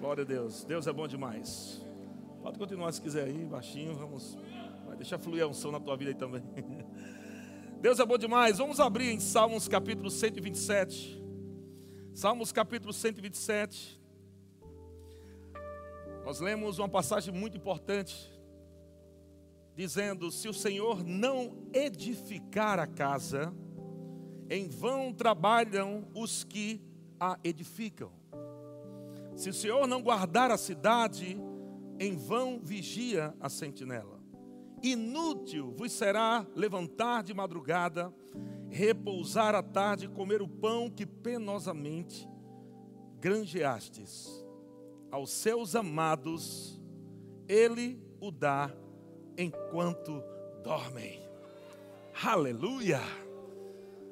Glória a Deus. Deus é bom demais. Pode continuar se quiser aí, baixinho. Vamos. Vai deixar fluir a unção na tua vida aí também. Deus é bom demais. Vamos abrir em Salmos capítulo 127. Salmos capítulo 127. Nós lemos uma passagem muito importante, dizendo: Se o Senhor não edificar a casa, em vão trabalham os que a edificam. Se o Senhor não guardar a cidade, em vão vigia a sentinela. Inútil vos será levantar de madrugada, repousar à tarde e comer o pão que penosamente granjeastes. Aos seus amados, ele o dá enquanto dormem. Aleluia!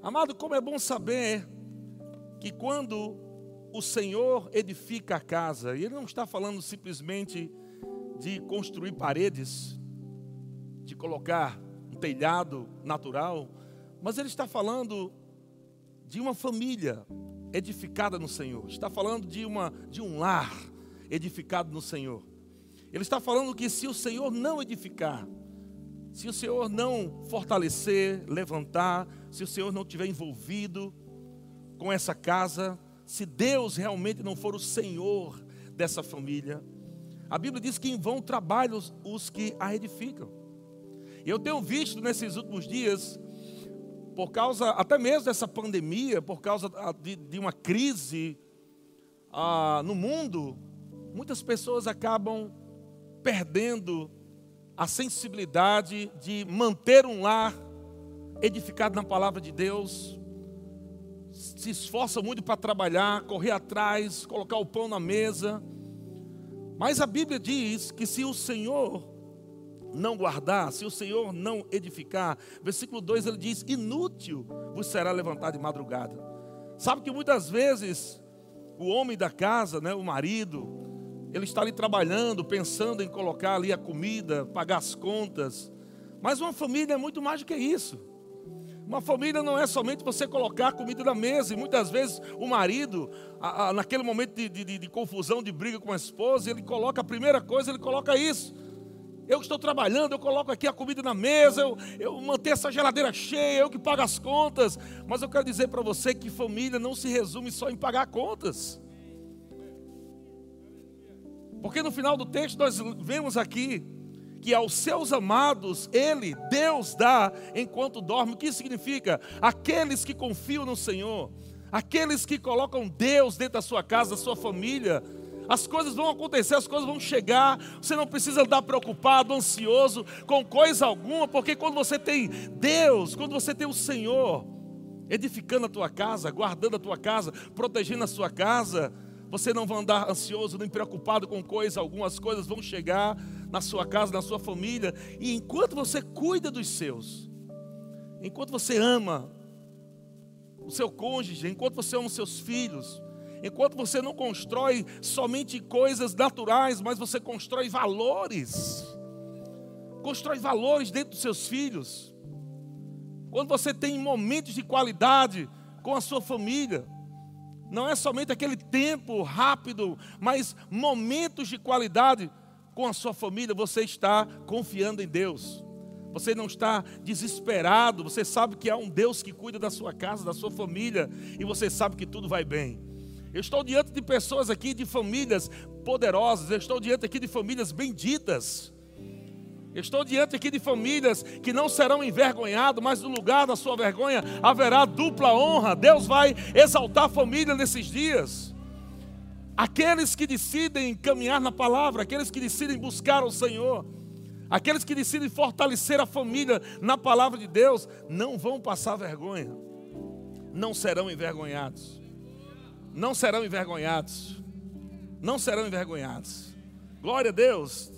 Amado, como é bom saber que quando o Senhor edifica a casa, e Ele não está falando simplesmente de construir paredes, de colocar um telhado natural, mas Ele está falando de uma família edificada no Senhor, está falando de, uma, de um lar edificado no Senhor. Ele está falando que se o Senhor não edificar, se o Senhor não fortalecer, levantar, se o Senhor não estiver envolvido com essa casa, se Deus realmente não for o Senhor dessa família, a Bíblia diz que em vão trabalham os que a edificam. Eu tenho visto nesses últimos dias, por causa até mesmo dessa pandemia, por causa de, de uma crise ah, no mundo, muitas pessoas acabam perdendo a sensibilidade de manter um lar edificado na palavra de Deus, se esforça muito para trabalhar, correr atrás, colocar o pão na mesa. Mas a Bíblia diz que se o Senhor não guardar, se o Senhor não edificar, versículo 2 ele diz: inútil vos será levantar de madrugada. Sabe que muitas vezes o homem da casa, né, o marido, ele está ali trabalhando, pensando em colocar ali a comida, pagar as contas. Mas uma família é muito mais do que isso. Uma família não é somente você colocar comida na mesa, e muitas vezes o marido, a, a, naquele momento de, de, de, confusão, de briga com a esposa, ele coloca a primeira coisa, ele coloca isso. Eu estou trabalhando, eu coloco aqui a comida na mesa, eu, eu mantenho essa geladeira cheia, eu que pago as contas. Mas eu quero dizer para você que família não se resume só em pagar contas. Porque no final do texto nós vemos aqui que aos seus amados Ele, Deus, dá enquanto dorme. O que significa? Aqueles que confiam no Senhor, aqueles que colocam Deus dentro da sua casa, da sua família, as coisas vão acontecer, as coisas vão chegar. Você não precisa estar preocupado, ansioso com coisa alguma, porque quando você tem Deus, quando você tem o Senhor edificando a tua casa, guardando a tua casa, protegendo a sua casa, você não vai andar ansioso nem preocupado com coisa alguma, as coisas vão chegar na sua casa, na sua família, e enquanto você cuida dos seus, enquanto você ama o seu cônjuge, enquanto você ama os seus filhos, enquanto você não constrói somente coisas naturais, mas você constrói valores, constrói valores dentro dos seus filhos, quando você tem momentos de qualidade com a sua família, não é somente aquele tempo rápido, mas momentos de qualidade com a sua família, você está confiando em Deus. Você não está desesperado, você sabe que há um Deus que cuida da sua casa, da sua família, e você sabe que tudo vai bem. Eu estou diante de pessoas aqui, de famílias poderosas, eu estou diante aqui de famílias benditas. Estou diante aqui de famílias que não serão envergonhadas, mas no lugar da sua vergonha haverá dupla honra. Deus vai exaltar a família nesses dias. Aqueles que decidem caminhar na palavra, aqueles que decidem buscar o Senhor, aqueles que decidem fortalecer a família na palavra de Deus, não vão passar vergonha, não serão envergonhados, não serão envergonhados, não serão envergonhados. Glória a Deus.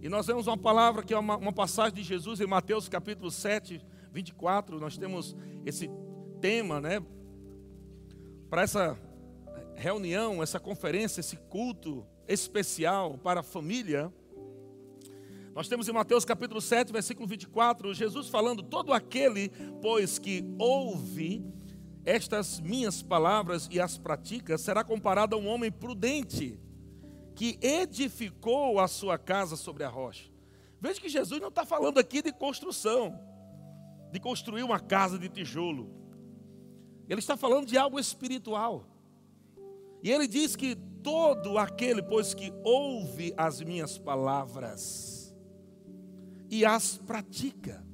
E nós vemos uma palavra que é uma, uma passagem de Jesus em Mateus capítulo 7, 24. Nós temos esse tema, né? Para essa reunião, essa conferência, esse culto especial para a família, nós temos em Mateus capítulo 7, versículo 24, Jesus falando: Todo aquele, pois, que ouve estas minhas palavras e as pratica, será comparado a um homem prudente, que edificou a sua casa sobre a rocha. Veja que Jesus não está falando aqui de construção, de construir uma casa de tijolo. Ele está falando de algo espiritual. E ele diz que todo aquele, pois que ouve as minhas palavras e as pratica,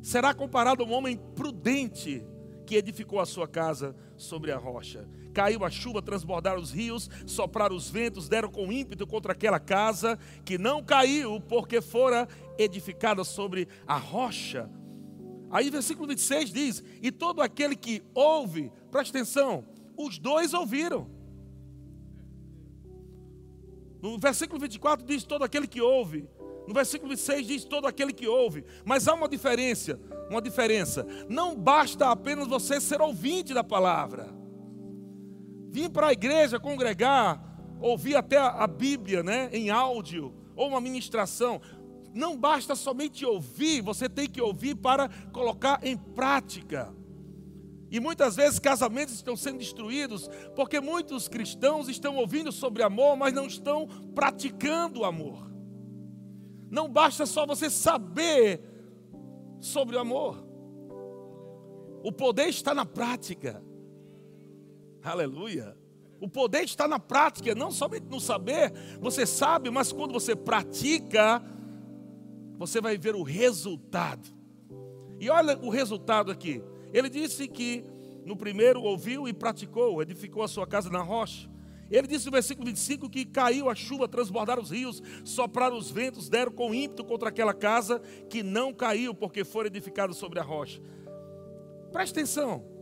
será comparado a um homem prudente que edificou a sua casa sobre a rocha. Caiu a chuva, transbordaram os rios, sopraram os ventos, deram com ímpeto contra aquela casa que não caiu, porque fora edificada sobre a rocha. Aí, versículo 26 diz: E todo aquele que ouve, presta atenção, os dois ouviram. No versículo 24 diz: Todo aquele que ouve. No versículo 26 diz: Todo aquele que ouve. Mas há uma diferença uma diferença. Não basta apenas você ser ouvinte da palavra. Vir para a igreja congregar, ouvir até a Bíblia, né, em áudio ou uma ministração. Não basta somente ouvir, você tem que ouvir para colocar em prática. E muitas vezes casamentos estão sendo destruídos porque muitos cristãos estão ouvindo sobre amor, mas não estão praticando o amor. Não basta só você saber sobre o amor. O poder está na prática. Aleluia. O poder está na prática, não somente no saber, você sabe, mas quando você pratica, você vai ver o resultado. E olha o resultado aqui. Ele disse que no primeiro ouviu e praticou, edificou a sua casa na rocha. Ele disse no versículo 25 que caiu a chuva, transbordaram os rios, sopraram os ventos, deram com ímpeto contra aquela casa que não caiu, porque foi edificada sobre a rocha. Preste atenção.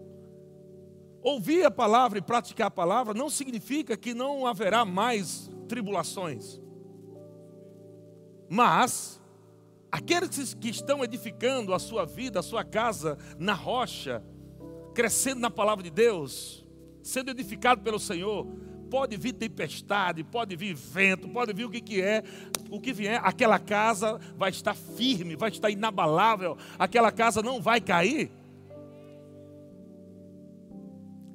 Ouvir a palavra e praticar a palavra não significa que não haverá mais tribulações. Mas, aqueles que estão edificando a sua vida, a sua casa na rocha, crescendo na palavra de Deus, sendo edificado pelo Senhor, Pode vir tempestade, pode vir vento, pode vir o que, que é, o que vier, aquela casa vai estar firme, vai estar inabalável, aquela casa não vai cair.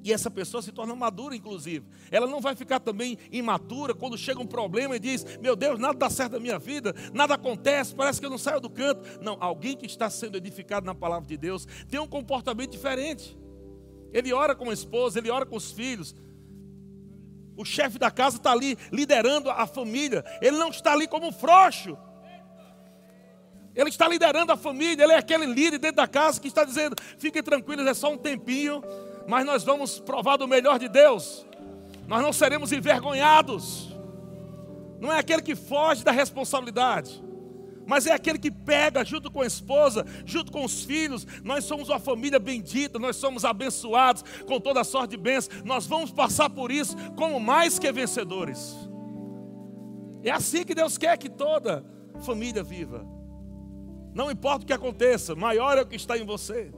E essa pessoa se torna madura, inclusive. Ela não vai ficar também imatura quando chega um problema e diz: Meu Deus, nada dá certo na minha vida, nada acontece, parece que eu não saio do canto. Não, alguém que está sendo edificado na palavra de Deus tem um comportamento diferente. Ele ora com a esposa, ele ora com os filhos, o chefe da casa está ali liderando a família. Ele não está ali como um frouxo. Ele está liderando a família. Ele é aquele líder dentro da casa que está dizendo: fiquem tranquilos, é só um tempinho, mas nós vamos provar do melhor de Deus. Nós não seremos envergonhados. Não é aquele que foge da responsabilidade mas é aquele que pega junto com a esposa, junto com os filhos. Nós somos uma família bendita, nós somos abençoados com toda a sorte de bênçãos. Nós vamos passar por isso como mais que vencedores. É assim que Deus quer que toda família viva. Não importa o que aconteça, maior é o que está em você.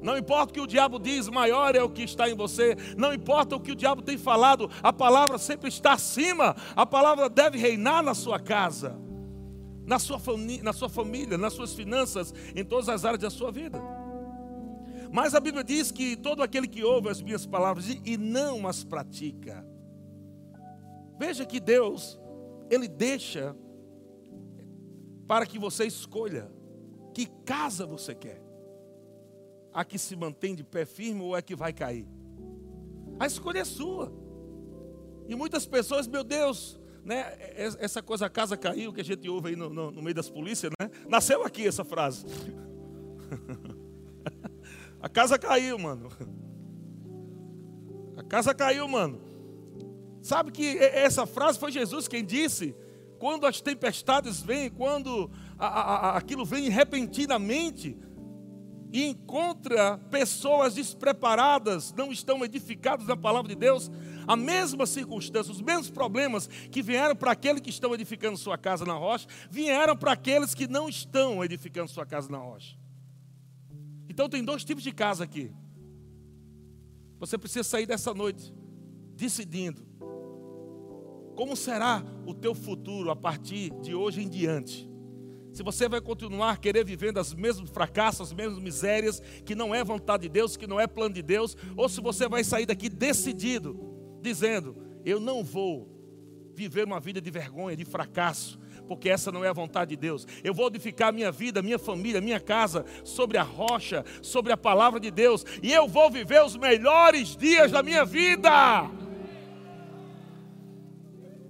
Não importa o que o diabo diz, maior é o que está em você. Não importa o que o diabo tem falado, a palavra sempre está acima. A palavra deve reinar na sua casa na sua, na sua família, nas suas finanças, em todas as áreas da sua vida. Mas a Bíblia diz que todo aquele que ouve as minhas palavras e não as pratica. Veja que Deus, Ele deixa para que você escolha que casa você quer. A que se mantém de pé firme ou é que vai cair. A escolha é sua. E muitas pessoas, meu Deus, né, essa coisa, a casa caiu, que a gente ouve aí no, no, no meio das polícias, né? Nasceu aqui essa frase. a casa caiu, mano. A casa caiu, mano. Sabe que essa frase foi Jesus quem disse? Quando as tempestades vêm, quando a, a, aquilo vem repentinamente, e encontra pessoas despreparadas, não estão edificadas na palavra de Deus, a mesma circunstância, os mesmos problemas que vieram para aqueles que estão edificando sua casa na rocha, vieram para aqueles que não estão edificando sua casa na rocha. Então tem dois tipos de casa aqui. Você precisa sair dessa noite decidindo como será o teu futuro a partir de hoje em diante se você vai continuar querer vivendo as mesmos fracassos, as mesmas misérias, que não é vontade de Deus, que não é plano de Deus, ou se você vai sair daqui decidido, dizendo: Eu não vou viver uma vida de vergonha, de fracasso, porque essa não é a vontade de Deus. Eu vou edificar minha vida, minha família, minha casa sobre a rocha, sobre a palavra de Deus, e eu vou viver os melhores dias da minha vida.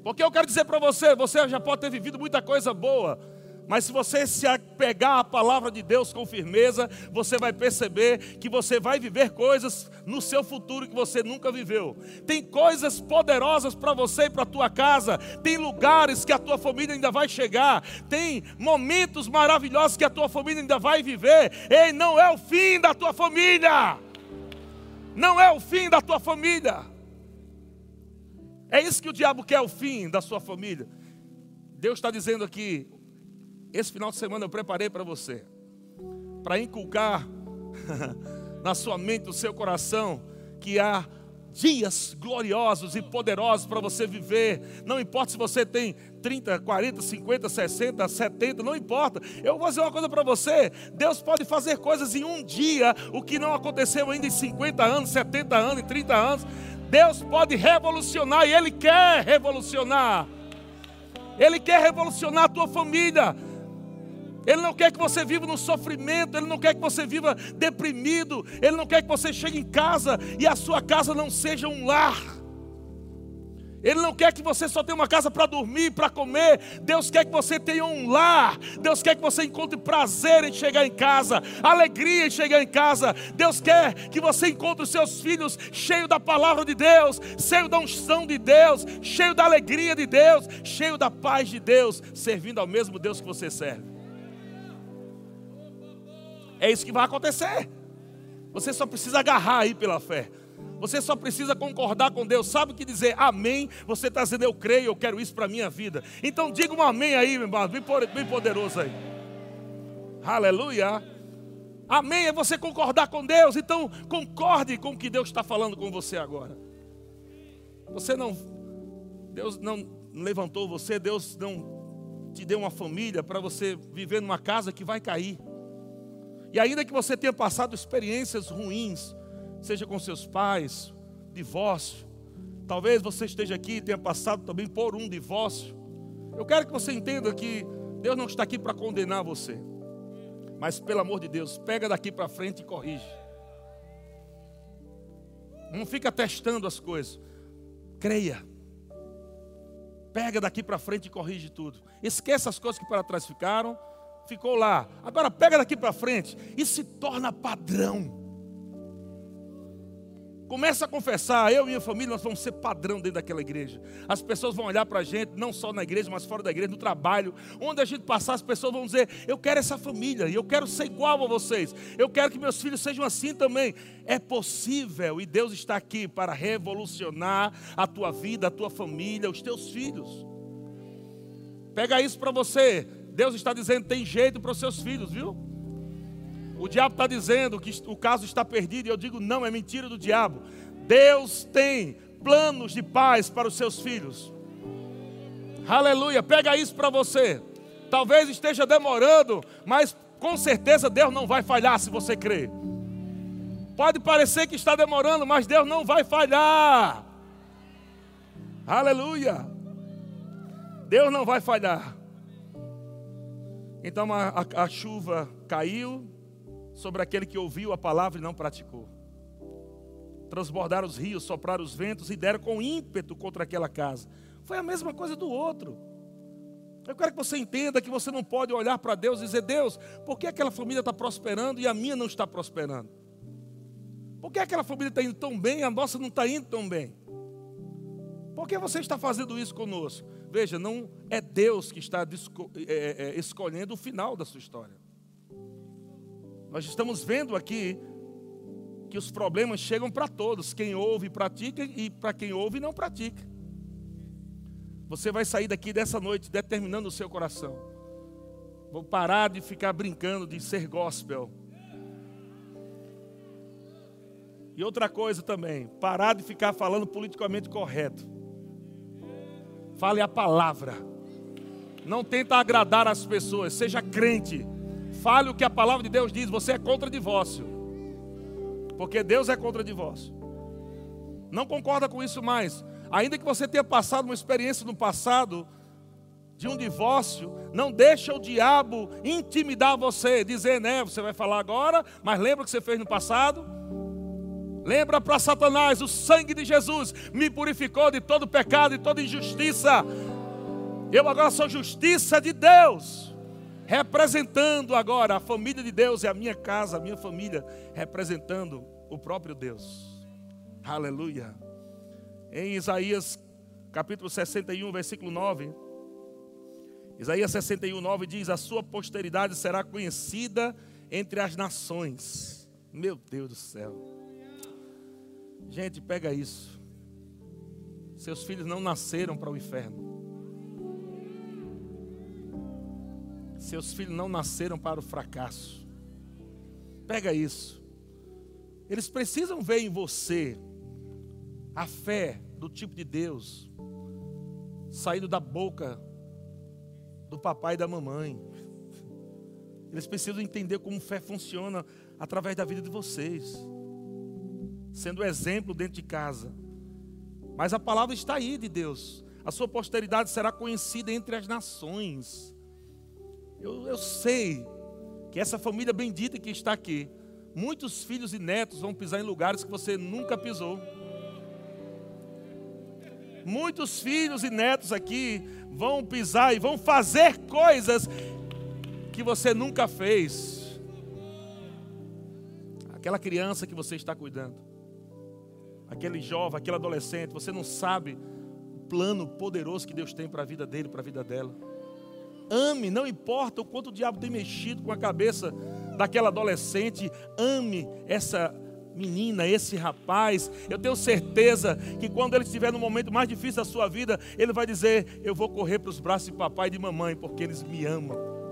Porque eu quero dizer para você, você já pode ter vivido muita coisa boa, mas se você se apegar à palavra de Deus com firmeza, você vai perceber que você vai viver coisas no seu futuro que você nunca viveu. Tem coisas poderosas para você e para a tua casa, tem lugares que a tua família ainda vai chegar, tem momentos maravilhosos que a tua família ainda vai viver. Ei, não é o fim da tua família. Não é o fim da tua família. É isso que o diabo quer, o fim da sua família. Deus está dizendo aqui: esse final de semana eu preparei para você, para inculcar na sua mente, no seu coração, que há dias gloriosos e poderosos para você viver. Não importa se você tem 30, 40, 50, 60, 70, não importa. Eu vou dizer uma coisa para você: Deus pode fazer coisas em um dia, o que não aconteceu ainda em 50 anos, 70 anos, em 30 anos. Deus pode revolucionar e Ele quer revolucionar. Ele quer revolucionar a tua família. Ele não quer que você viva no sofrimento, Ele não quer que você viva deprimido, Ele não quer que você chegue em casa e a sua casa não seja um lar. Ele não quer que você só tenha uma casa para dormir, para comer. Deus quer que você tenha um lar. Deus quer que você encontre prazer em chegar em casa, alegria em chegar em casa. Deus quer que você encontre os seus filhos cheios da palavra de Deus, cheio da unção de Deus, cheio da alegria de Deus, cheio da paz de Deus, servindo ao mesmo Deus que você serve. É isso que vai acontecer. Você só precisa agarrar aí pela fé. Você só precisa concordar com Deus. Sabe o que dizer amém? Você está dizendo eu creio, eu quero isso para a minha vida. Então diga um amém aí, meu irmão, bem poderoso aí. Aleluia. Amém é você concordar com Deus. Então concorde com o que Deus está falando com você agora. Você não, Deus não levantou você, Deus não te deu uma família para você viver numa casa que vai cair. E ainda que você tenha passado experiências ruins, seja com seus pais, divórcio, talvez você esteja aqui e tenha passado também por um divórcio. Eu quero que você entenda que Deus não está aqui para condenar você. Mas pelo amor de Deus, pega daqui para frente e corrige. Não fica testando as coisas. Creia. Pega daqui para frente e corrige tudo. Esqueça as coisas que para trás ficaram ficou lá. Agora pega daqui para frente e se torna padrão. Começa a confessar, eu e minha família, nós vamos ser padrão dentro daquela igreja. As pessoas vão olhar para a gente, não só na igreja, mas fora da igreja, no trabalho. Onde a gente passar, as pessoas vão dizer: Eu quero essa família, eu quero ser igual a vocês. Eu quero que meus filhos sejam assim também. É possível, e Deus está aqui para revolucionar a tua vida, a tua família, os teus filhos. Pega isso para você. Deus está dizendo: tem jeito para os seus filhos, viu? O diabo está dizendo que o caso está perdido, e eu digo: não, é mentira do diabo. Deus tem planos de paz para os seus filhos. Aleluia, pega isso para você. Talvez esteja demorando, mas com certeza Deus não vai falhar se você crer. Pode parecer que está demorando, mas Deus não vai falhar. Aleluia. Deus não vai falhar. Então a, a, a chuva caiu sobre aquele que ouviu a palavra e não praticou. Transbordaram os rios, sopraram os ventos e deram com ímpeto contra aquela casa. Foi a mesma coisa do outro. Eu quero que você entenda que você não pode olhar para Deus e dizer: Deus, por que aquela família está prosperando e a minha não está prosperando? Por que aquela família está indo tão bem e a nossa não está indo tão bem? Por que você está fazendo isso conosco? Veja, não é Deus que está é, é, é, escolhendo o final da sua história. Nós estamos vendo aqui que os problemas chegam para todos, quem ouve pratica e para quem ouve não pratica. Você vai sair daqui dessa noite determinando o seu coração. Vou parar de ficar brincando de ser gospel. E outra coisa também, parar de ficar falando politicamente correto. Fale a palavra. Não tenta agradar as pessoas, seja crente. Fale o que a palavra de Deus diz. Você é contra divórcio. Porque Deus é contra divórcio. Não concorda com isso mais. Ainda que você tenha passado uma experiência no passado de um divórcio, não deixa o diabo intimidar você, dizer, né, você vai falar agora, mas lembra o que você fez no passado? Lembra para Satanás, o sangue de Jesus me purificou de todo pecado e toda injustiça. Eu agora sou justiça de Deus, representando agora a família de Deus e a minha casa, a minha família, representando o próprio Deus. Aleluia. Em Isaías capítulo 61, versículo 9, Isaías 61, 9 diz: A sua posteridade será conhecida entre as nações. Meu Deus do céu. Gente, pega isso. Seus filhos não nasceram para o inferno. Seus filhos não nasceram para o fracasso. Pega isso. Eles precisam ver em você a fé do tipo de Deus saindo da boca do papai e da mamãe. Eles precisam entender como fé funciona através da vida de vocês, sendo exemplo dentro de casa. Mas a palavra está aí de Deus. A sua posteridade será conhecida entre as nações. Eu, eu sei que essa família bendita que está aqui, muitos filhos e netos vão pisar em lugares que você nunca pisou. Muitos filhos e netos aqui vão pisar e vão fazer coisas que você nunca fez. Aquela criança que você está cuidando, aquele jovem, aquele adolescente, você não sabe o plano poderoso que Deus tem para a vida dele, para a vida dela. Ame, não importa o quanto o diabo tem mexido com a cabeça daquela adolescente, ame essa menina, esse rapaz, eu tenho certeza que quando ele estiver no momento mais difícil da sua vida, ele vai dizer: Eu vou correr para os braços de papai e de mamãe, porque eles me amam.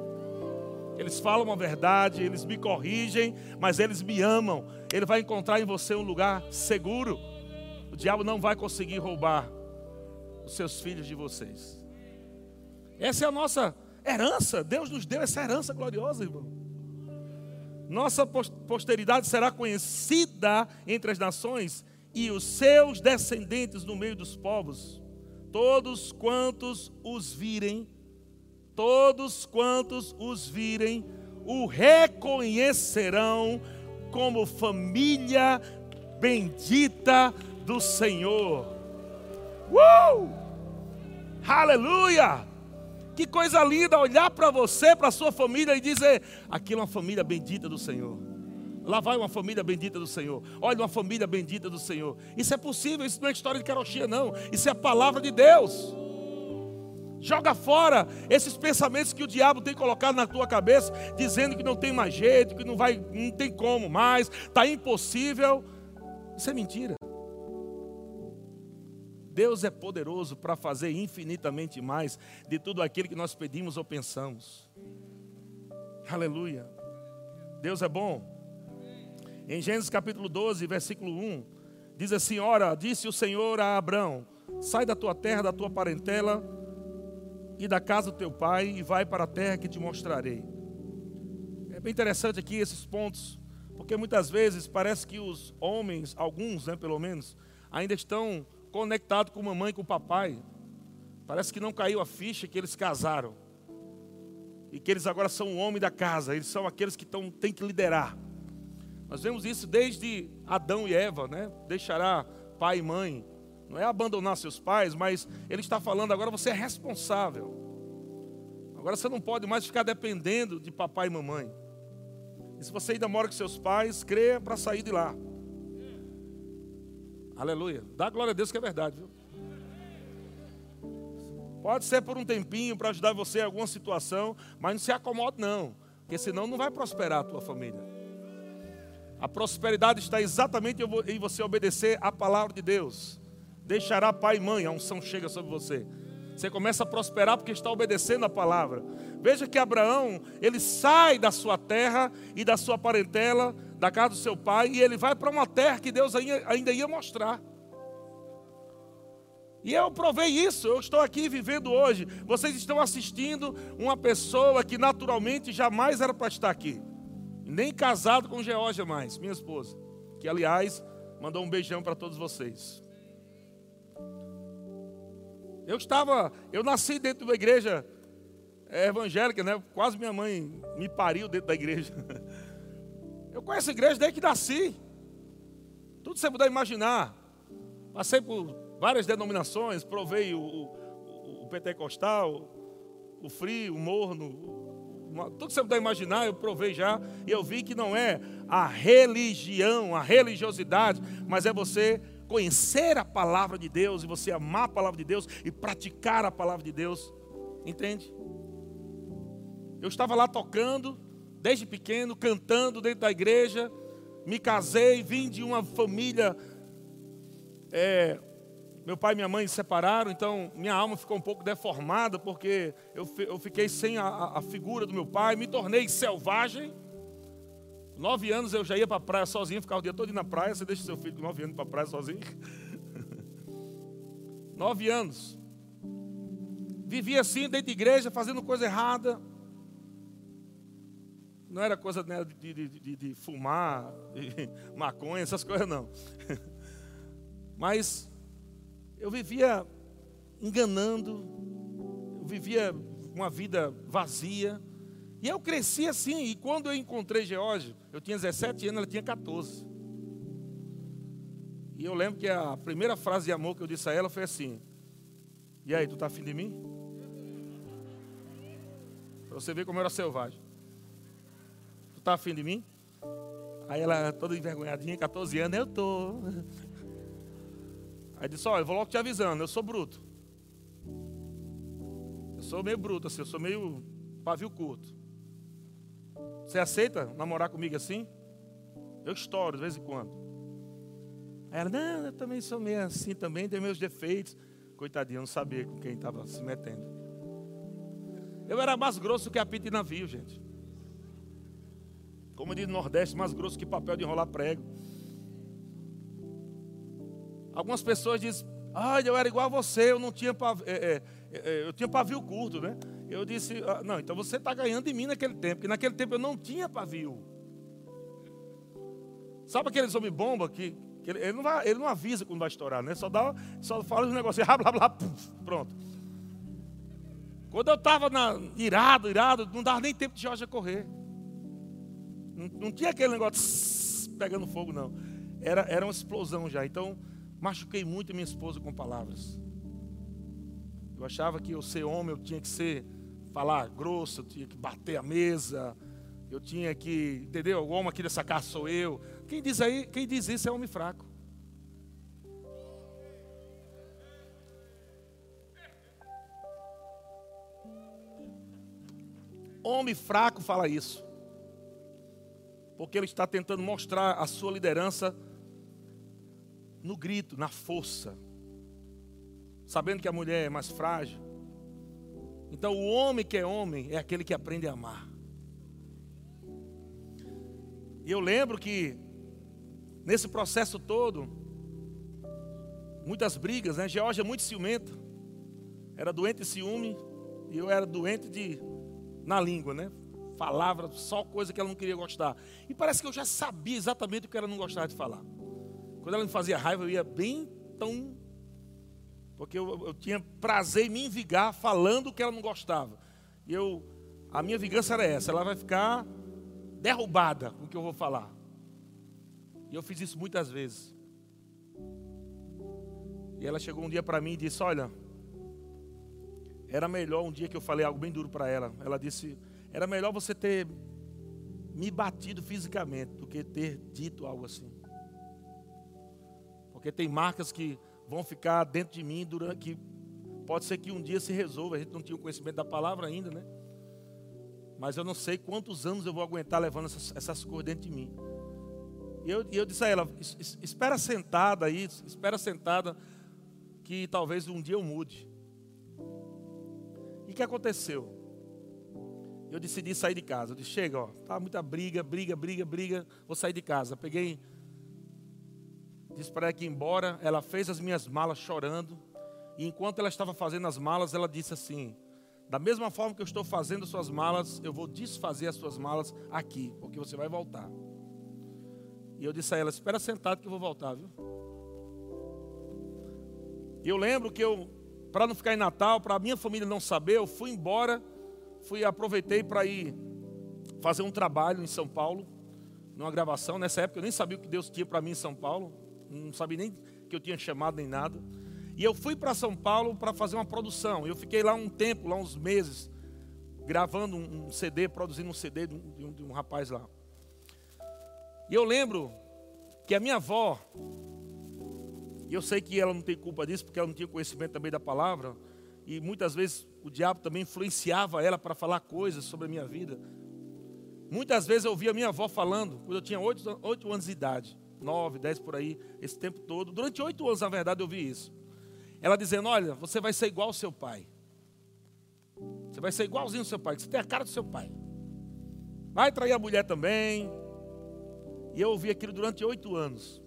Eles falam a verdade, eles me corrigem, mas eles me amam. Ele vai encontrar em você um lugar seguro. O diabo não vai conseguir roubar os seus filhos de vocês. Essa é a nossa herança. Deus nos deu essa herança gloriosa, irmão nossa posteridade será conhecida entre as nações e os seus descendentes no meio dos povos. Todos quantos os virem, todos quantos os virem, o reconhecerão como família bendita do Senhor. Uh! Aleluia! Que coisa linda olhar para você, para sua família e dizer: aquilo é uma família bendita do Senhor. Lá vai uma família bendita do Senhor. Olha uma família bendita do Senhor. Isso é possível, isso não é história de carochinha, não. Isso é a palavra de Deus. Joga fora esses pensamentos que o diabo tem colocado na tua cabeça, dizendo que não tem mais jeito, que não vai, não tem como mais, está impossível. Isso é mentira. Deus é poderoso para fazer infinitamente mais de tudo aquilo que nós pedimos ou pensamos. Aleluia. Deus é bom. Em Gênesis capítulo 12, versículo 1, diz assim: Ora, disse o Senhor a Abraão: Sai da tua terra, da tua parentela e da casa do teu pai e vai para a terra que te mostrarei. É bem interessante aqui esses pontos, porque muitas vezes parece que os homens, alguns, né, pelo menos, ainda estão conectado com mamãe e com papai. Parece que não caiu a ficha que eles casaram. E que eles agora são o homem da casa, eles são aqueles que tão, têm que liderar. Nós vemos isso desde Adão e Eva, né? Deixará pai e mãe. Não é abandonar seus pais, mas ele está falando agora você é responsável. Agora você não pode mais ficar dependendo de papai e mamãe. E se você ainda mora com seus pais, creia para sair de lá. Aleluia. Dá glória a Deus que é verdade, viu? Pode ser por um tempinho para ajudar você em alguma situação, mas não se acomode não, porque senão não vai prosperar a tua família. A prosperidade está exatamente em você obedecer a palavra de Deus. Deixará pai e mãe, a unção chega sobre você. Você começa a prosperar porque está obedecendo a palavra. Veja que Abraão, ele sai da sua terra e da sua parentela, da casa do seu pai, e ele vai para uma terra que Deus ainda ia mostrar. E eu provei isso, eu estou aqui vivendo hoje. Vocês estão assistindo uma pessoa que naturalmente jamais era para estar aqui. Nem casado com Geórgia mais, minha esposa. Que aliás, mandou um beijão para todos vocês. Eu estava, eu nasci dentro de uma igreja evangélica, né? Quase minha mãe me pariu dentro da igreja. Eu conheço a igreja desde que nasci. Tudo você puder imaginar. Passei por várias denominações, provei o, o, o pentecostal, o frio, o morno, tudo que você puder imaginar, eu provei já, e eu vi que não é a religião, a religiosidade, mas é você conhecer a palavra de Deus, e você amar a palavra de Deus e praticar a palavra de Deus. Entende? Eu estava lá tocando, desde pequeno, cantando dentro da igreja, me casei, vim de uma família. É, meu pai e minha mãe se separaram, então minha alma ficou um pouco deformada, porque eu, eu fiquei sem a, a figura do meu pai, me tornei selvagem. Nove anos eu já ia para a praia sozinho, ficava o dia todo na praia. Você deixa seu filho com nove anos para a praia sozinho? nove anos. Vivia assim dentro de igreja, fazendo coisa errada. Não era coisa né, de, de, de, de fumar, de maconha, essas coisas não. Mas eu vivia enganando, eu vivia uma vida vazia. E eu cresci assim, e quando eu encontrei George, eu tinha 17 anos, ela tinha 14. E eu lembro que a primeira frase de amor que eu disse a ela foi assim: E aí, tu tá afim de mim? Pra você ver como eu era selvagem. Tu tá afim de mim? Aí ela, toda envergonhadinha, 14 anos, eu tô. Aí disse: Olha, eu vou logo te avisando, eu sou bruto. Eu sou meio bruto, assim, eu sou meio pavio curto. Você aceita namorar comigo assim? Eu estouro de vez em quando. Aí ela, não, eu também sou meio assim também, tenho meus defeitos. Coitadinha, eu não sabia com quem estava se metendo. Eu era mais grosso que apito de navio, gente. Como diz no Nordeste, mais grosso que papel de enrolar prego. Algumas pessoas dizem, ah, eu era igual a você, eu não tinha pavio, é, é, é, eu tinha pavio curto, né? Eu disse, ah, não, então você está ganhando de mim naquele tempo, porque naquele tempo eu não tinha pavio. Sabe aqueles homem bomba que, que ele, ele, não vai, ele não avisa quando vai estourar, né? Só dá, só fala os negócios, blá blá blá, pronto. Quando eu estava irado, irado, não dava nem tempo de Jorge correr. Não, não tinha aquele negócio pegando fogo, não. Era, era uma explosão já. Então, Machuquei muito minha esposa com palavras. Eu achava que eu ser homem eu tinha que ser falar grosso, eu tinha que bater a mesa, eu tinha que, entendeu? O homem aqui dessa casa sou eu. Quem diz aí, quem diz isso é homem fraco. Homem fraco fala isso. Porque ele está tentando mostrar a sua liderança no grito, na força, sabendo que a mulher é mais frágil. Então, o homem que é homem é aquele que aprende a amar. E eu lembro que, nesse processo todo, muitas brigas, né? Georgia é muito ciumenta, era doente de ciúme, e eu era doente de, na língua, né? Falava só coisa que ela não queria gostar. E parece que eu já sabia exatamente o que ela não gostava de falar. Quando ela me fazia raiva, eu ia bem tão. Porque eu, eu tinha prazer em me envigar falando que ela não gostava. E eu, a minha vingança era essa: ela vai ficar derrubada com o que eu vou falar. E eu fiz isso muitas vezes. E ela chegou um dia para mim e disse: Olha, era melhor um dia que eu falei algo bem duro para ela. Ela disse: Era melhor você ter me batido fisicamente do que ter dito algo assim. Porque tem marcas que vão ficar dentro de mim durante que pode ser que um dia se resolva. A gente não tinha o conhecimento da palavra ainda, né? Mas eu não sei quantos anos eu vou aguentar levando essas, essas coisas dentro de mim. E eu, eu disse a ela: espera sentada aí, espera sentada, que talvez um dia eu mude. E o que aconteceu? Eu decidi sair de casa. Eu disse: chega, ó, tá muita briga, briga, briga, briga, vou sair de casa. Peguei disse para ela que ir embora. Ela fez as minhas malas chorando. E enquanto ela estava fazendo as malas, ela disse assim: Da mesma forma que eu estou fazendo suas malas, eu vou desfazer as suas malas aqui, porque você vai voltar. E eu disse a ela: Espera sentado que eu vou voltar, viu? E eu lembro que eu para não ficar em Natal, para a minha família não saber, eu fui embora, fui aproveitei para ir fazer um trabalho em São Paulo, numa gravação. Nessa época eu nem sabia o que Deus tinha para mim em São Paulo, não sabia nem que eu tinha chamado nem nada. E eu fui para São Paulo para fazer uma produção. Eu fiquei lá um tempo, lá uns meses, gravando um CD, produzindo um CD de um, de um rapaz lá. E eu lembro que a minha avó, e eu sei que ela não tem culpa disso, porque ela não tinha conhecimento também da palavra, e muitas vezes o diabo também influenciava ela para falar coisas sobre a minha vida. Muitas vezes eu ouvia minha avó falando, quando eu tinha oito, oito anos de idade, nove, dez por aí, esse tempo todo. Durante oito anos, na verdade, eu vi isso. Ela dizendo: Olha, você vai ser igual ao seu pai. Você vai ser igualzinho ao seu pai, você tem a cara do seu pai. Vai trair a mulher também. E eu ouvi aquilo durante oito anos.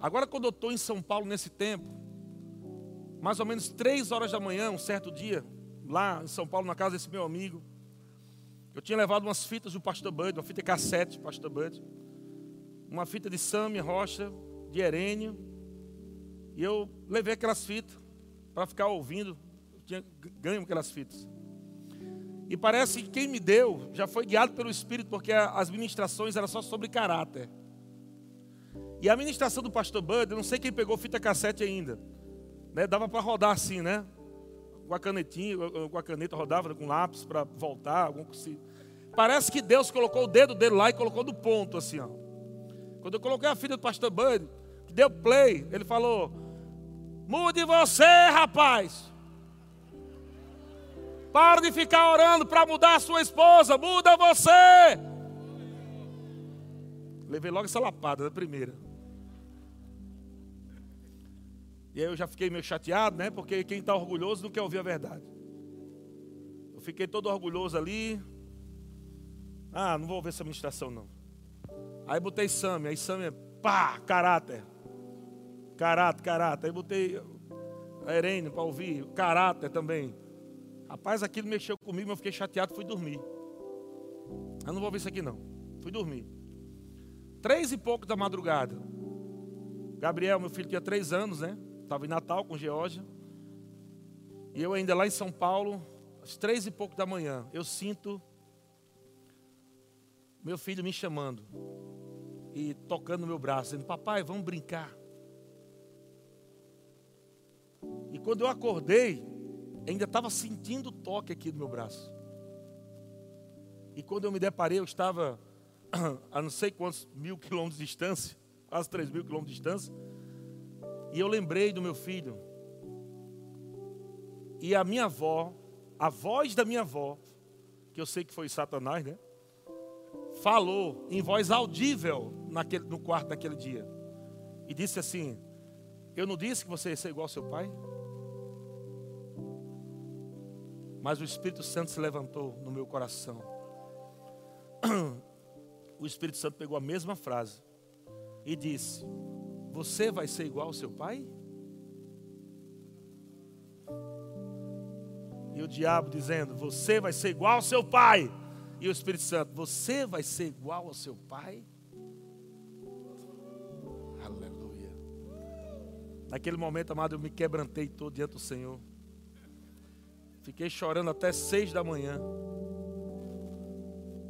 Agora, quando eu estou em São Paulo nesse tempo, mais ou menos três horas da manhã, um certo dia, lá em São Paulo, na casa desse meu amigo, eu tinha levado umas fitas do Pastor Bud, uma fita cassete do Pastor Bud, uma fita de Sammy Rocha, de Herênio, e eu levei aquelas fitas para ficar ouvindo, eu tinha ganho aquelas fitas. E parece que quem me deu já foi guiado pelo Espírito, porque as ministrações eram só sobre caráter. E a ministração do pastor Bud, eu não sei quem pegou fita cassete ainda. Né? Dava para rodar assim, né? Com a canetinha, com a caneta rodava com lápis para voltar. Parece que Deus colocou o dedo dele lá e colocou do ponto, assim, ó. Quando eu coloquei a fita do pastor Bud, que deu play, ele falou: Mude você, rapaz. Para de ficar orando para mudar a sua esposa, muda você. Levei logo essa lapada da primeira. E aí eu já fiquei meio chateado, né? Porque quem está orgulhoso não quer ouvir a verdade. Eu fiquei todo orgulhoso ali. Ah, não vou ouvir essa ministração não. Aí botei Sam, aí Sam é pá, caráter. Caráter, caráter. Aí botei a Irene para ouvir, caráter também. Rapaz, aquilo mexeu comigo, eu fiquei chateado, fui dormir. Eu não vou ouvir isso aqui não. Fui dormir. Três e pouco da madrugada. Gabriel, meu filho, tinha três anos, né? Estava em Natal com Geórgia. E eu ainda lá em São Paulo, às três e pouco da manhã, eu sinto meu filho me chamando e tocando meu braço, dizendo: Papai, vamos brincar. E quando eu acordei, ainda estava sentindo o toque aqui no meu braço. E quando eu me deparei, eu estava a não sei quantos mil quilômetros de distância, quase três mil quilômetros de distância. E eu lembrei do meu filho. E a minha avó, a voz da minha avó, que eu sei que foi Satanás, né? Falou em voz audível naquele, no quarto daquele dia. E disse assim: Eu não disse que você ia ser igual ao seu pai? Mas o Espírito Santo se levantou no meu coração. O Espírito Santo pegou a mesma frase e disse: você vai ser igual ao seu pai? E o diabo dizendo: Você vai ser igual ao seu pai. E o Espírito Santo: Você vai ser igual ao seu pai? Aleluia. Naquele momento, amado, eu me quebrantei todo diante do Senhor. Fiquei chorando até seis da manhã.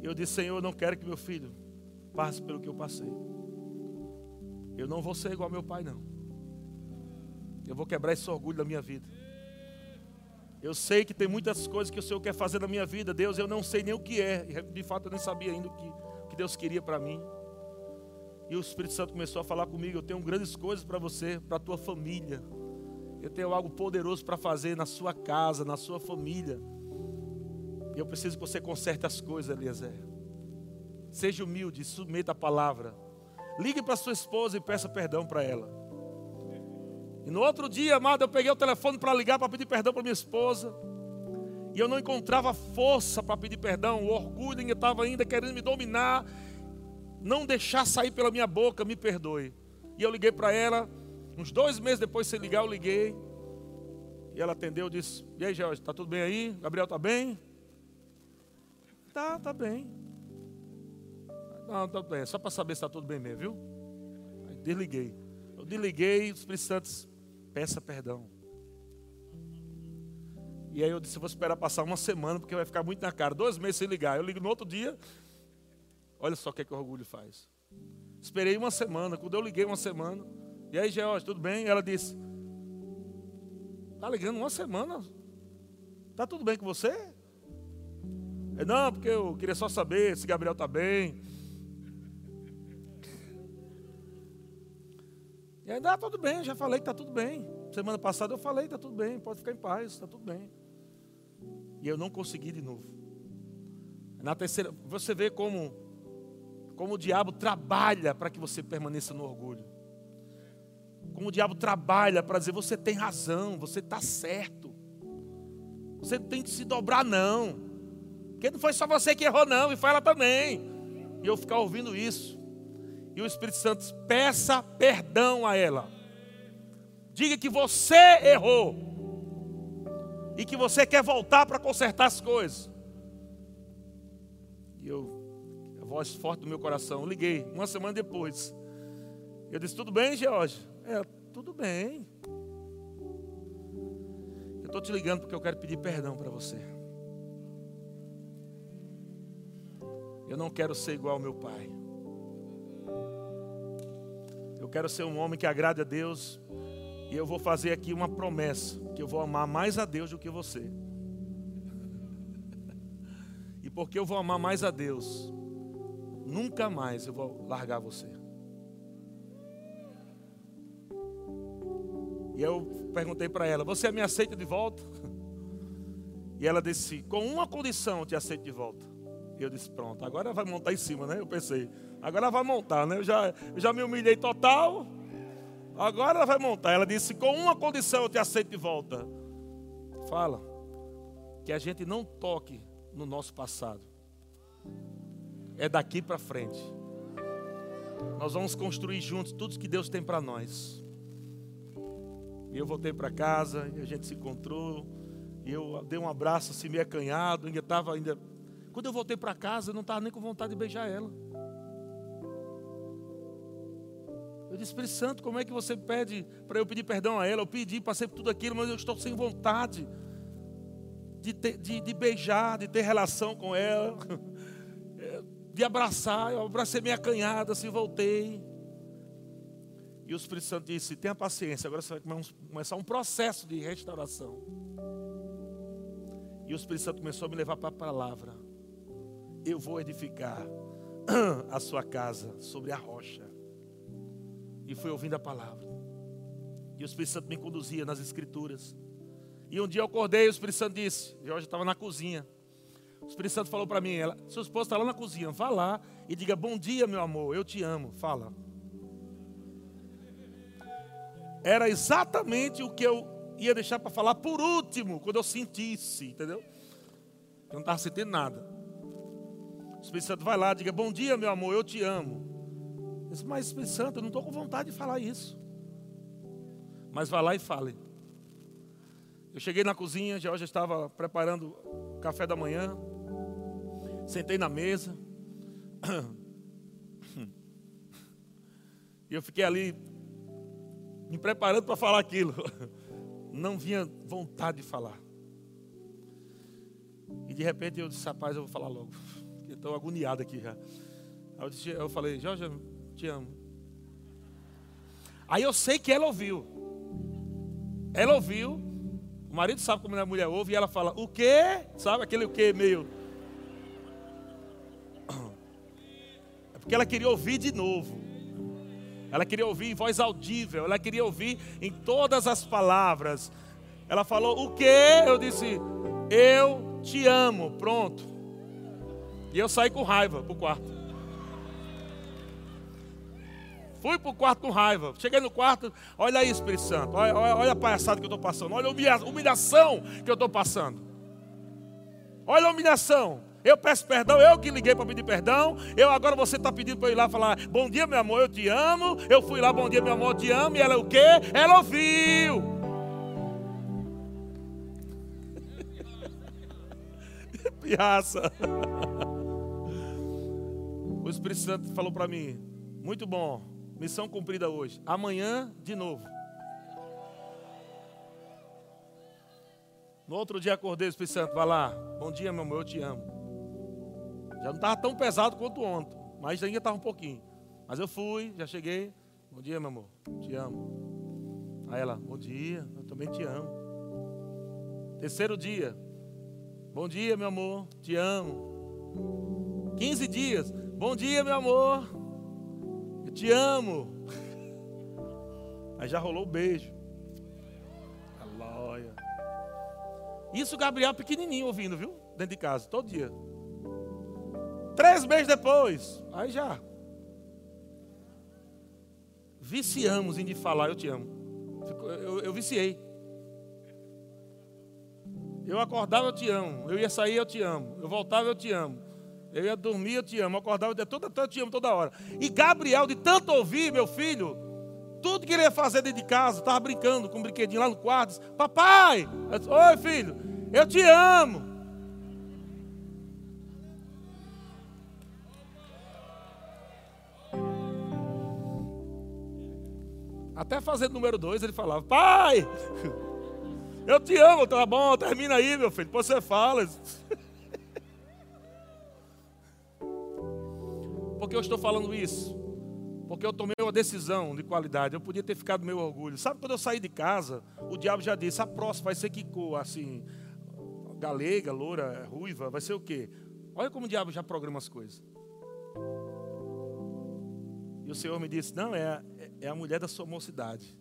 Eu disse: Senhor, eu não quero que meu filho passe pelo que eu passei. Eu não vou ser igual ao meu pai, não. Eu vou quebrar esse orgulho da minha vida. Eu sei que tem muitas coisas que o Senhor quer fazer na minha vida, Deus, eu não sei nem o que é. De fato, eu nem sabia ainda o que, o que Deus queria para mim. E o Espírito Santo começou a falar comigo: Eu tenho grandes coisas para você, para a tua família. Eu tenho algo poderoso para fazer na sua casa, na sua família. Eu preciso que você conserte as coisas, Eliezer. Seja humilde, submeta a palavra. Ligue para sua esposa e peça perdão para ela. E no outro dia, amado, eu peguei o telefone para ligar para pedir perdão para minha esposa. E eu não encontrava força para pedir perdão. O orgulho ainda estava ainda querendo me dominar. Não deixar sair pela minha boca, me perdoe. E eu liguei para ela. Uns dois meses depois de ligar, eu liguei. E ela atendeu e disse: E aí, Jorge, está tudo bem aí? Gabriel está bem? Tá, tá bem. Não, tá bem, só para saber se está tudo bem mesmo, viu? Aí desliguei. Eu desliguei, os Espírito Santo, peça perdão. E aí eu disse, vou esperar passar uma semana, porque vai ficar muito na cara. Dois meses sem ligar. Eu ligo no outro dia. Olha só o que, é que o orgulho faz. Esperei uma semana. Quando eu liguei uma semana. E aí, George, tudo bem? Ela disse, tá ligando uma semana? Tá tudo bem com você? Eu, não, porque eu queria só saber se Gabriel tá bem. E aí, ah, tudo bem, já falei que tá tudo bem. Semana passada eu falei, tá tudo bem, pode ficar em paz, tá tudo bem. E eu não consegui de novo. Na terceira, você vê como, como o diabo trabalha para que você permaneça no orgulho. Como o diabo trabalha para dizer: você tem razão, você está certo. Você não tem que se dobrar, não. Porque não foi só você que errou, não, e foi ela também. E eu ficar ouvindo isso. E o Espírito Santo peça perdão a ela. Diga que você errou e que você quer voltar para consertar as coisas. E eu, a voz forte do meu coração, liguei uma semana depois. Eu disse: Tudo bem, George? É, tudo bem. Eu estou te ligando porque eu quero pedir perdão para você. Eu não quero ser igual ao meu pai. Eu quero ser um homem que agrade a Deus e eu vou fazer aqui uma promessa: que eu vou amar mais a Deus do que você. E porque eu vou amar mais a Deus, nunca mais eu vou largar você. E eu perguntei para ela: Você me aceita de volta? E ela disse: Com uma condição eu te aceito de volta. E eu disse: Pronto, agora vai montar em cima, né? Eu pensei: Agora vai montar, né? Eu já, eu já me humilhei total. Agora ela vai montar. Ela disse: com uma condição eu te aceito de volta. Fala. Que a gente não toque no nosso passado. É daqui para frente. Nós vamos construir juntos tudo que Deus tem para nós. E eu voltei para casa e a gente se encontrou. E eu dei um abraço assim meio acanhado. Ainda estava ainda. Quando eu voltei para casa, eu não estava nem com vontade de beijar ela. Eu disse, Espírito Santo, como é que você pede para eu pedir perdão a ela? Eu pedi, passei por tudo aquilo, mas eu estou sem vontade de, ter, de, de beijar, de ter relação com ela, de abraçar. Eu abracei minha canhada, assim, voltei. E o Espírito Santo disse: tenha paciência, agora você vai começar um processo de restauração. E o Espírito Santo começou a me levar para a palavra. Eu vou edificar a sua casa sobre a rocha e fui ouvindo a palavra. E o Espírito Santo me conduzia nas escrituras. E um dia eu acordei e o Espírito Santo disse, Jorge estava na cozinha. O Espírito Santo falou para mim, ela, sua esposa está lá na cozinha, vá lá e diga, bom dia meu amor, eu te amo. Fala. Era exatamente o que eu ia deixar para falar por último, quando eu sentisse, entendeu? Eu não estava sentindo nada. O Espírito Santo vai lá, diga, bom dia meu amor, eu te amo. Disse, mas Espírito Santo, eu não estou com vontade de falar isso. Mas vá lá e fale. Eu cheguei na cozinha, já estava preparando o café da manhã. Sentei na mesa. E eu fiquei ali me preparando para falar aquilo. Não vinha vontade de falar. E de repente eu disse, rapaz, eu vou falar logo. Estou agoniado aqui já. Aí eu, disse, eu falei, Jorge, te amo. Aí eu sei que ela ouviu. Ela ouviu. O marido sabe como a mulher ouve e ela fala, o quê? Sabe aquele o quê meio. É porque ela queria ouvir de novo. Ela queria ouvir em voz audível. Ela queria ouvir em todas as palavras. Ela falou, o quê? Eu disse, eu te amo. Pronto. E eu saí com raiva para o quarto. Fui para o quarto com raiva. Cheguei no quarto, olha aí, Espírito Santo. Olha, olha, olha a palhaçada que eu estou passando. Olha a humilhação que eu estou passando. Olha a humilhação. Eu peço perdão, eu que liguei para pedir perdão. Eu agora você está pedindo para eu ir lá falar: Bom dia, meu amor, eu te amo. Eu fui lá, bom dia, meu amor, eu te amo. E ela o quê? Ela ouviu. Piaça. O Espírito Santo falou para mim: Muito bom. Missão cumprida hoje. Amanhã, de novo. No outro dia acordei, o Espírito Santo, vai lá. Bom dia, meu amor, eu te amo. Já não estava tão pesado quanto ontem, mas ainda estava um pouquinho. Mas eu fui, já cheguei. Bom dia, meu amor, te amo. Aí ela, bom dia, eu também te amo. Terceiro dia, bom dia, meu amor, te aleluia. 15 dias, bom dia, meu amor, eu te amo. Aí já rolou o beijo. Aleluia. Isso Gabriel pequenininho ouvindo, viu? Dentro de casa, todo dia. Três meses depois, aí já. Viciamos em de falar, eu te amo. Eu, eu, eu viciei. Eu acordava, eu te amo. Eu ia sair, eu te amo. Eu voltava, eu te amo. Eu ia dormir, eu te amo. Eu acordava, eu, toda, eu te amo toda hora. E Gabriel, de tanto ouvir, meu filho, tudo que ele ia fazer dentro de casa, estava brincando com um brinquedinho lá no quarto. Disse, Papai, disse, oi filho, eu te amo. Até fazendo número dois, ele falava: Pai, eu te amo, tá bom, termina aí, meu filho. Depois você fala. Por que eu estou falando isso? Porque eu tomei uma decisão de qualidade. Eu podia ter ficado meu orgulho. Sabe quando eu saí de casa, o diabo já disse: a próxima vai ser que cor? Assim, galega, loura, ruiva, vai ser o quê? Olha como o diabo já programa as coisas. E o Senhor me disse: não, é, é a mulher da sua mocidade.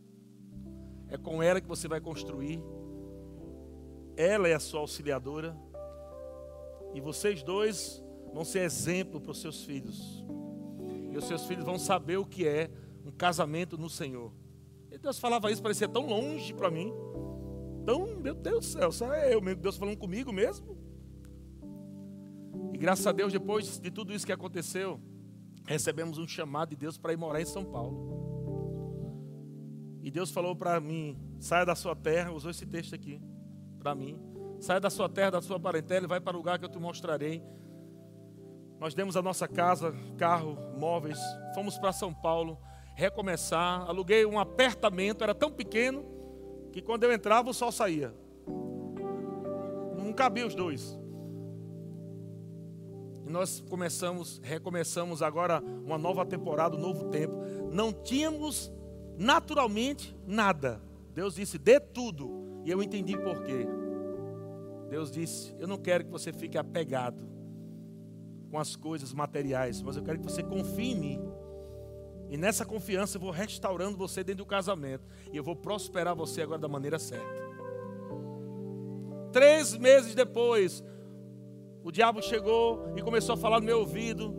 É com ela que você vai construir. Ela é a sua auxiliadora. E vocês dois vão ser exemplo para os seus filhos. E os seus filhos vão saber o que é um casamento no Senhor. E Deus falava isso, parecia tão longe para mim. Tão, meu Deus do céu, será eu mesmo, Deus falando comigo mesmo? E graças a Deus, depois de tudo isso que aconteceu, recebemos um chamado de Deus para ir morar em São Paulo. E Deus falou para mim: saia da sua terra, usou esse texto aqui para mim. Saia da sua terra, da sua parentela e vai para o lugar que eu te mostrarei. Nós demos a nossa casa, carro, móveis, fomos para São Paulo recomeçar. Aluguei um apartamento, era tão pequeno que quando eu entrava o sol saía. Não cabia os dois. E nós começamos, recomeçamos agora uma nova temporada, um novo tempo. Não tínhamos naturalmente nada. Deus disse: dê tudo. E eu entendi por quê. Deus disse: Eu não quero que você fique apegado com as coisas materiais, mas eu quero que você confie em mim. E nessa confiança eu vou restaurando você dentro do casamento. E eu vou prosperar você agora da maneira certa. Três meses depois, o diabo chegou e começou a falar no meu ouvido: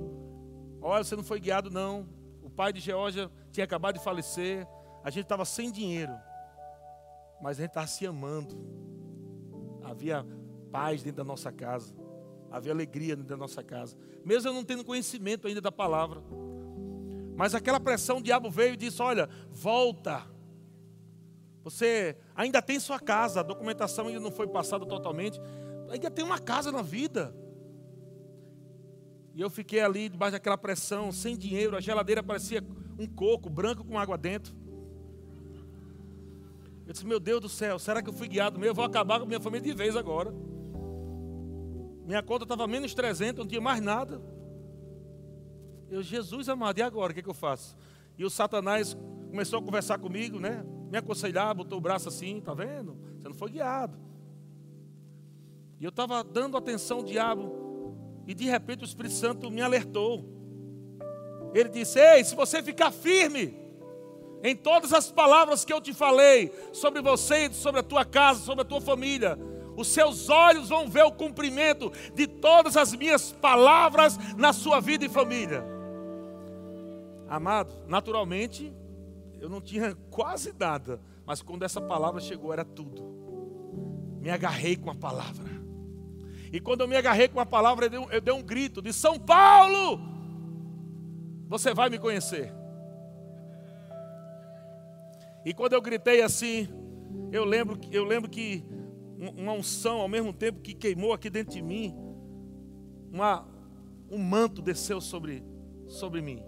Olha, você não foi guiado, não. O pai de Geórgia tinha acabado de falecer. A gente estava sem dinheiro, mas a gente estava se amando. Havia paz dentro da nossa casa, havia alegria dentro da nossa casa, mesmo eu não tendo conhecimento ainda da palavra. Mas aquela pressão, o diabo veio e disse: Olha, volta. Você ainda tem sua casa, a documentação ainda não foi passada totalmente, ainda tem uma casa na vida. E eu fiquei ali debaixo daquela pressão, sem dinheiro, a geladeira parecia um coco branco com água dentro. Eu disse: Meu Deus do céu, será que eu fui guiado mesmo? Eu vou acabar com minha família de vez agora. Minha conta estava menos 300, não tinha mais nada. Eu, Jesus amado, e agora? O que, é que eu faço? E o Satanás começou a conversar comigo, né? Me aconselhar, botou o braço assim, tá vendo? Você não foi guiado. E eu estava dando atenção ao diabo. E de repente o Espírito Santo me alertou. Ele disse: Ei, se você ficar firme em todas as palavras que eu te falei sobre você, sobre a tua casa, sobre a tua família, os seus olhos vão ver o cumprimento de todas as minhas palavras na sua vida e família. Amado, naturalmente, eu não tinha quase nada, mas quando essa palavra chegou, era tudo. Me agarrei com a palavra. E quando eu me agarrei com a palavra, eu dei um, eu dei um grito de São Paulo, você vai me conhecer. E quando eu gritei assim, eu lembro, eu lembro que uma unção ao mesmo tempo que queimou aqui dentro de mim, uma, um manto desceu sobre, sobre mim,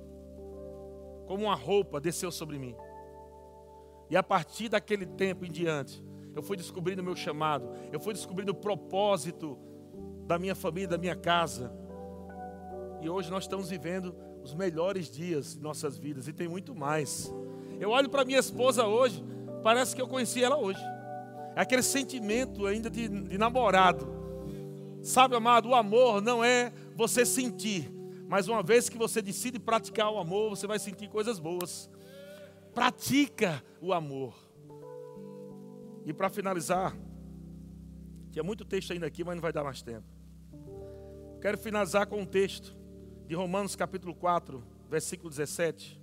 como uma roupa desceu sobre mim. E a partir daquele tempo em diante, Eu fui descobrindo o meu chamado. Eu fui descobrindo o propósito da minha família, da minha casa. E hoje nós estamos vivendo os melhores dias de nossas vidas e tem muito mais. Eu olho para minha esposa hoje, parece que eu conheci ela hoje. É aquele sentimento ainda de, de namorado. Sabe, amado, o amor não é você sentir, mas uma vez que você decide praticar o amor, você vai sentir coisas boas. Pratica o amor. E para finalizar, tinha muito texto ainda aqui, mas não vai dar mais tempo. Quero finalizar com um texto de Romanos capítulo 4, versículo 17,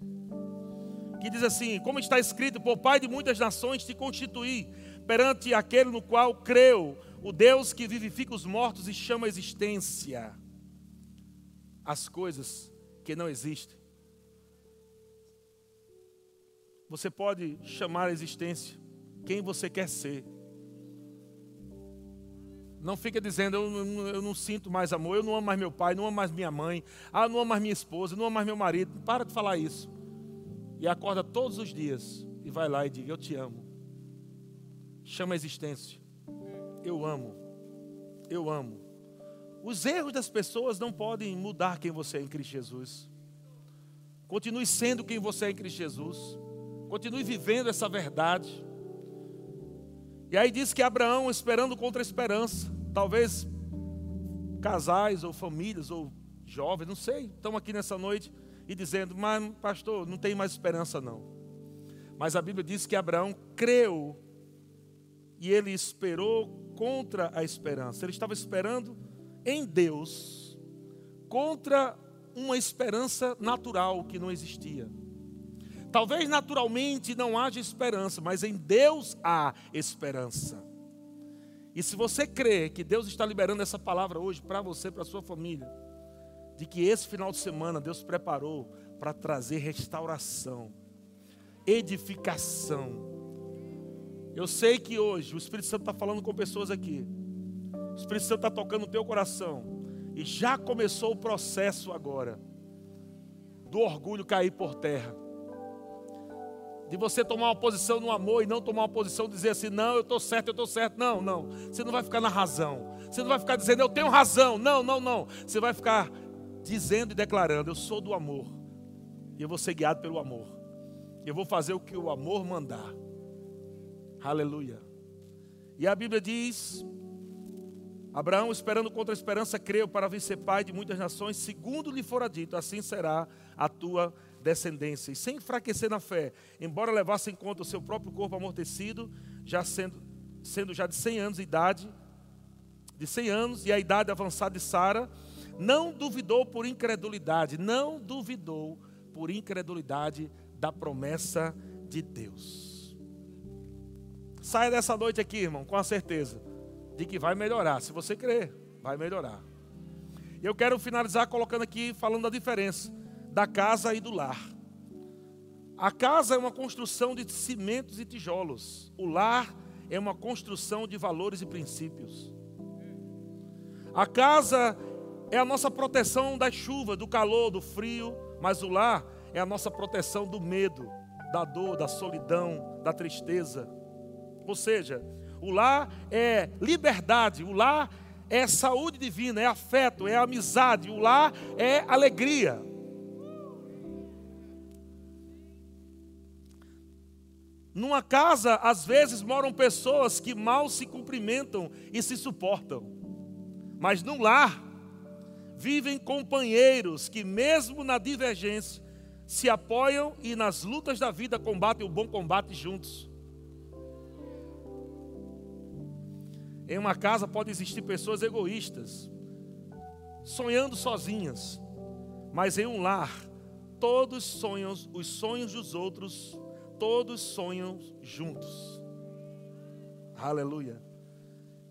que diz assim: Como está escrito, por Pai de muitas nações te constituí, perante aquele no qual creu, o Deus que vivifica os mortos e chama a existência as coisas que não existem. Você pode chamar a existência quem você quer ser. Não fica dizendo, eu, eu, não sinto mais amor, eu não amo mais meu pai, não amo mais minha mãe, ah, não amo mais minha esposa, não amo mais meu marido. Para de falar isso. E acorda todos os dias e vai lá e diga, eu te amo. Chama a existência. Eu amo. Eu amo. Os erros das pessoas não podem mudar quem você é em Cristo Jesus. Continue sendo quem você é em Cristo Jesus. Continue vivendo essa verdade. E aí diz que Abraão, esperando contra a esperança, talvez casais ou famílias ou jovens, não sei, estão aqui nessa noite e dizendo, mas pastor, não tem mais esperança não. Mas a Bíblia diz que Abraão creu e ele esperou contra a esperança. Ele estava esperando em Deus contra uma esperança natural que não existia. Talvez naturalmente não haja esperança, mas em Deus há esperança. E se você crê que Deus está liberando essa palavra hoje para você, para sua família, de que esse final de semana Deus preparou para trazer restauração, edificação. Eu sei que hoje o Espírito Santo está falando com pessoas aqui. O Espírito Santo está tocando no teu coração. E já começou o processo agora do orgulho cair por terra de você tomar uma posição no amor e não tomar uma posição dizer assim, não, eu estou certo, eu estou certo. Não, não. Você não vai ficar na razão. Você não vai ficar dizendo, eu tenho razão. Não, não, não. Você vai ficar dizendo e declarando, eu sou do amor. E eu vou ser guiado pelo amor. Eu vou fazer o que o amor mandar. Aleluia. E a Bíblia diz: Abraão, esperando contra a esperança, creu para vir ser pai de muitas nações, segundo lhe fora dito, assim será a tua descendência. E sem enfraquecer na fé, embora levasse em conta o seu próprio corpo amortecido, já sendo, sendo já de 100 anos de idade, de 100 anos e a idade avançada de Sara, não duvidou por incredulidade, não duvidou por incredulidade da promessa de Deus. Saia dessa noite aqui, irmão, com a certeza de que vai melhorar. Se você crer, vai melhorar. Eu quero finalizar colocando aqui, falando da diferença da casa e do lar. A casa é uma construção de cimentos e tijolos. O lar é uma construção de valores e princípios. A casa é a nossa proteção da chuva, do calor, do frio, mas o lar é a nossa proteção do medo, da dor, da solidão, da tristeza. Ou seja, o lar é liberdade, o lar é saúde divina, é afeto, é amizade, o lar é alegria. Numa casa, às vezes, moram pessoas que mal se cumprimentam e se suportam. Mas num lar, vivem companheiros que, mesmo na divergência, se apoiam e nas lutas da vida combatem o bom combate juntos. Em uma casa pode existir pessoas egoístas, sonhando sozinhas, mas em um lar, todos sonham os sonhos dos outros todos sonham juntos. Aleluia.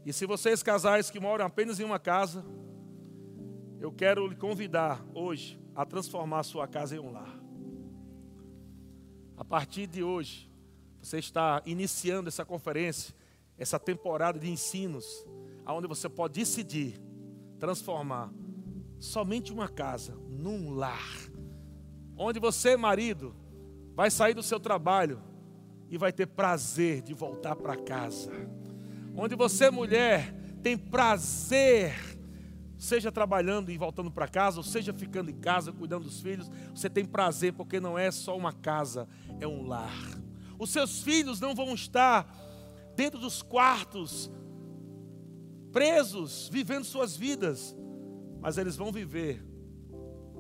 E se vocês casais que moram apenas em uma casa, eu quero lhe convidar hoje a transformar a sua casa em um lar. A partir de hoje, você está iniciando essa conferência, essa temporada de ensinos, onde você pode decidir transformar somente uma casa num lar. Onde você, marido, vai sair do seu trabalho e vai ter prazer de voltar para casa. Onde você, mulher, tem prazer, seja trabalhando e voltando para casa, ou seja ficando em casa, cuidando dos filhos, você tem prazer porque não é só uma casa, é um lar. Os seus filhos não vão estar dentro dos quartos, presos, vivendo suas vidas, mas eles vão viver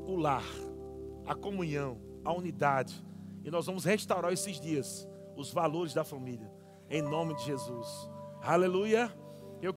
o lar, a comunhão, a unidade. E nós vamos restaurar esses dias os valores da família, em nome de Jesus. Aleluia.